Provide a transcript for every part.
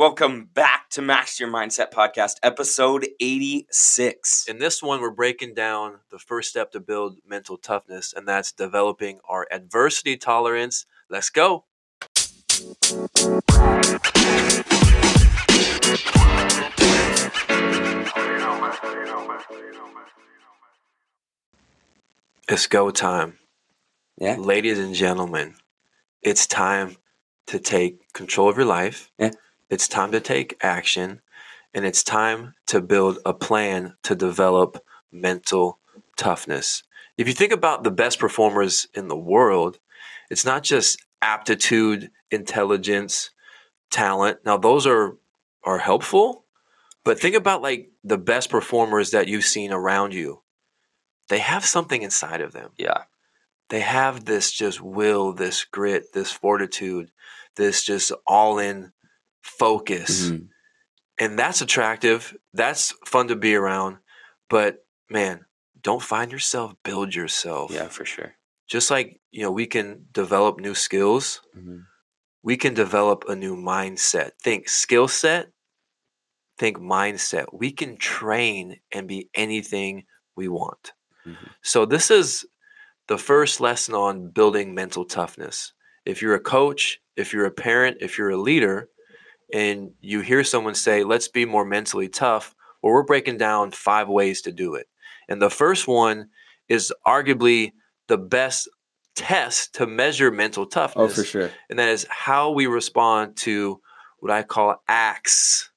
Welcome back to Master Your Mindset Podcast, episode 86. In this one, we're breaking down the first step to build mental toughness, and that's developing our adversity tolerance. Let's go. It's go time. Yeah. Ladies and gentlemen, it's time to take control of your life. Yeah. It's time to take action and it's time to build a plan to develop mental toughness. If you think about the best performers in the world, it's not just aptitude, intelligence, talent. Now those are are helpful, but think about like the best performers that you've seen around you. They have something inside of them Yeah. they have this just will, this grit, this fortitude, this just all in focus. Mhm. And that's attractive. That's fun to be around. But man, don't find yourself, build yourself. Yeah, for sure. Just like, you know, we can develop new skills, Mhm. we can develop a new mindset. Think skill set, think mindset. We can train and be anything we want. Mhm. So, this is the first lesson on building mental toughness. If you're a coach, if you're a parent, if you're a leader, and you hear someone say, let's be more mentally tough, well, we're breaking down five ways to do it. And the first one is arguably the best test to measure mental toughness Oh, for sure. and that is how we respond to what I call acts.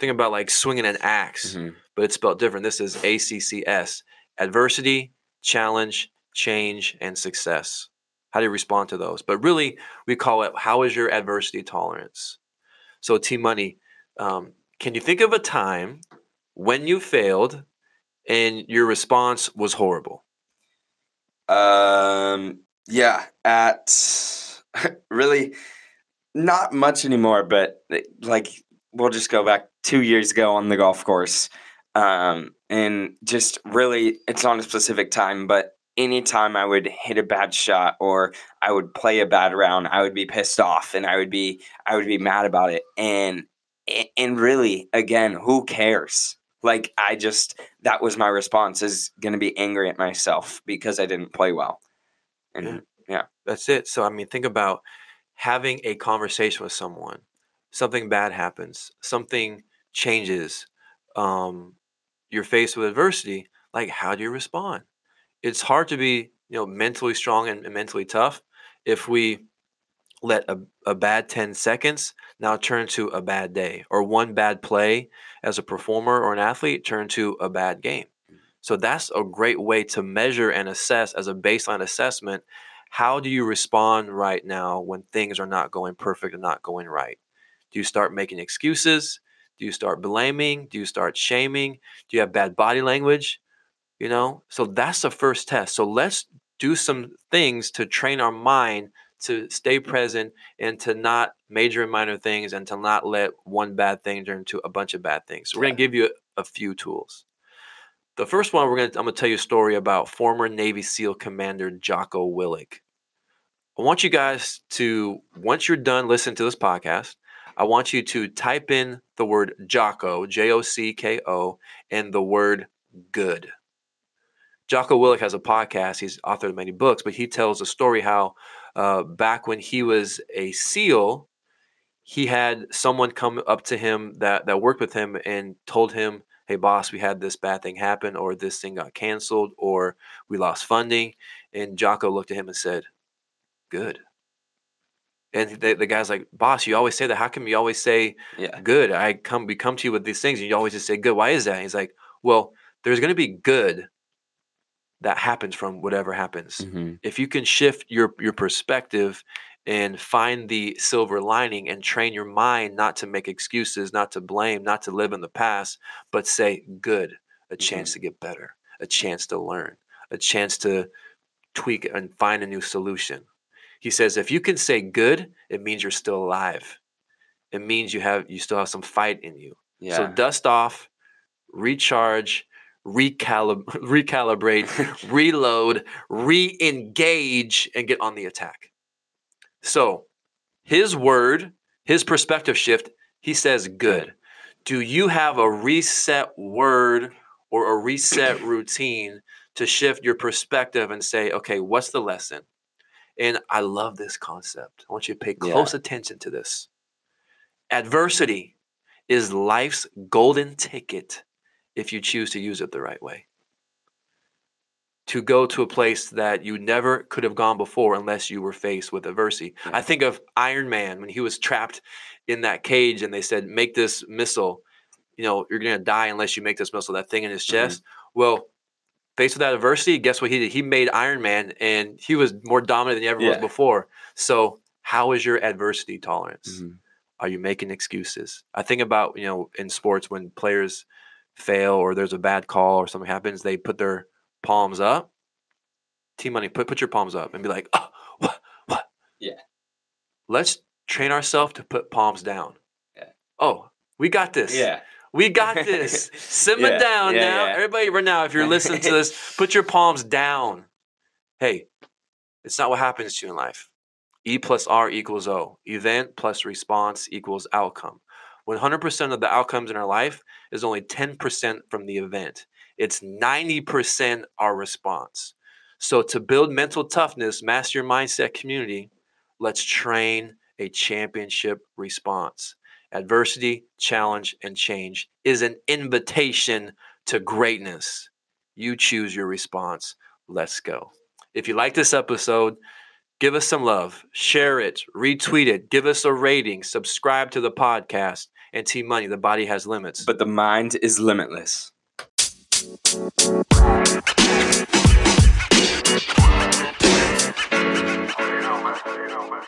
Think about like swinging an ax Mhm. but it's spelled different. This is ACCS adversity, challenge, change, and success. How do you respond to those? But really, we call it how is your adversity tolerance? So, T Money, um, can you think of a time when you failed and your response was horrible? Um, yeah, at really not much anymore, but like we'll just go back two years ago on the golf course. Um, and just really, it's on a specific time, but anytime I would hit a bad shot or I would play a bad round, I would be pissed off and I would be, I would be mad about it. And, and really, again, who cares? Like, I just, that was my response is going to be angry at myself because I didn't play well. And yeah. That's it. So, I mean, think about having a conversation with someone. Something bad happens, something changes. Um, you're faced with adversity. Like, how do you respond? It's hard to be, you know, mentally strong and, mentally tough if we let a, a bad 10 seconds now turn to a bad day or one bad play as a performer or an athlete turn to a bad game. So that's a great way to measure and assess as a baseline assessment how do you respond right now when things are not going perfect and not going right? Do you start making excuses? Do you start blaming? Do you start shaming? Do you have bad body language? You know, so that's the first test. So let's do some things to train our mind to stay present and to not major and minor things and to not let one bad thing turn into a bunch of bad things. So we're going to give you a, a few tools. The first one we're going to I'm going to tell you a story about former Navy SEAL Commander Jocko Willink. I want you guys to once you're done listening to this podcast, I want you to type in the word Jocko, J O C K O, and the word good. Jocko Willink has a podcast. He's authored many books, but he tells a story how uh, back when he was a SEAL, he had someone come up to him that, that worked with him and told him, Hey, boss, we had this bad thing happen, or this thing got canceled, or we lost funding. And Jocko looked at him and said, Good. And the, the guy's like, Boss, you always say that. How come you always say yeah, good? I come, we come to you with these things, and you always just say good. Why is that? And he's like, Well, there's going to be good that happens from whatever happens Mhm. if you can shift your your perspective and find the silver lining and train your mind not to make excuses, not to blame, not to live in the past, but say, good, a chance Mhm. to get better, a chance to learn, a chance to tweak and find a new solution. He says, if you can say good, it means you're still alive. It means you have you still have some fight in you. Yeah. So dust off, recharge, recalib- recalibrate, reload, re-engage, and get on the attack. So his word, his perspective shift, he says good. Do you have a reset word or a reset routine to shift your perspective and say, okay, what's the lesson? And I love this concept. I want you to pay Yeah. close attention to this. Adversity is life's golden ticket if you choose to use it the right way. To go to a place that you never could have gone before unless you were faced with adversity. Yeah. I think of Iron Man when he was trapped in that cage and they said, Make this missile. You know, you're going to die unless you make this missile, that thing in his Mhm. chest. Well, faced with that adversity, guess what he did? He made Iron Man and he was more dominant than he ever was before. So, how is your adversity tolerance? Mhm. Are you making excuses? I think about, you know, in sports when players fail or there's a bad call or something happens, they put their palms up. T Money, put put your palms up and be like, oh, what, what? Yeah. Let's train ourselves to put palms down. Yeah. Oh, we got this. Yeah. We got this. Simmer Yeah, down yeah, now. yeah. Everybody, right now, if you're listening to this, put your palms down. Hey, it's not what happens to you in life. E plus R equals O. Event plus response equals outcome. 100% of the outcomes in our life is only 10% from the event. It's 90% our response. So, to build mental toughness, master your mindset community, let's train a championship response. Adversity, challenge, and change is an invitation to greatness. You choose your response. Let's go. If you like this episode, Give us some love. Share it. Retweet it. Give us a rating. Subscribe to the podcast. And T Money, the body has limits. But the mind is limitless. You know, man. You know, man.